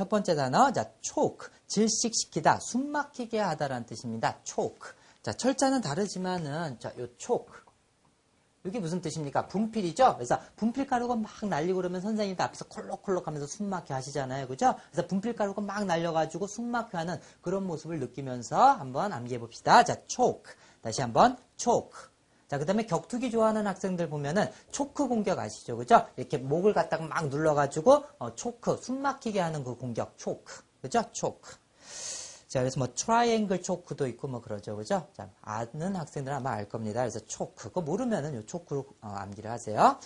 첫 번째 단어, 자, choke. 질식시키다, 숨 막히게 하다라는 뜻입니다. choke. 자, 철자는 다르지만은, 자, 요 choke. 이게 무슨 뜻입니까? 분필이죠? 그래서 분필가루가 막 날리고 그러면 선생님도 앞에서 콜록콜록 하면서 숨 막혀 하시잖아요. 그죠? 그래서 분필가루가 막 날려가지고 숨 막혀 하는 그런 모습을 느끼면서 한번 암기해 봅시다. 자, choke. 다시 한번 choke. 자, 그 다음에 격투기 좋아하는 학생들 보면은 초크 공격 아시죠? 그죠? 이렇게 목을 갖다가 막 눌러가지고, 어, 초크, 숨 막히게 하는 그 공격, 초크. 그죠? 초크. 자, 그래서 뭐 triangle choke도 있고 뭐 그러죠. 그죠? 자, 아는 학생들은 아마 알 겁니다. 그래서 choke. 그거 모르면은 요 choke로 어, 암기를 하세요.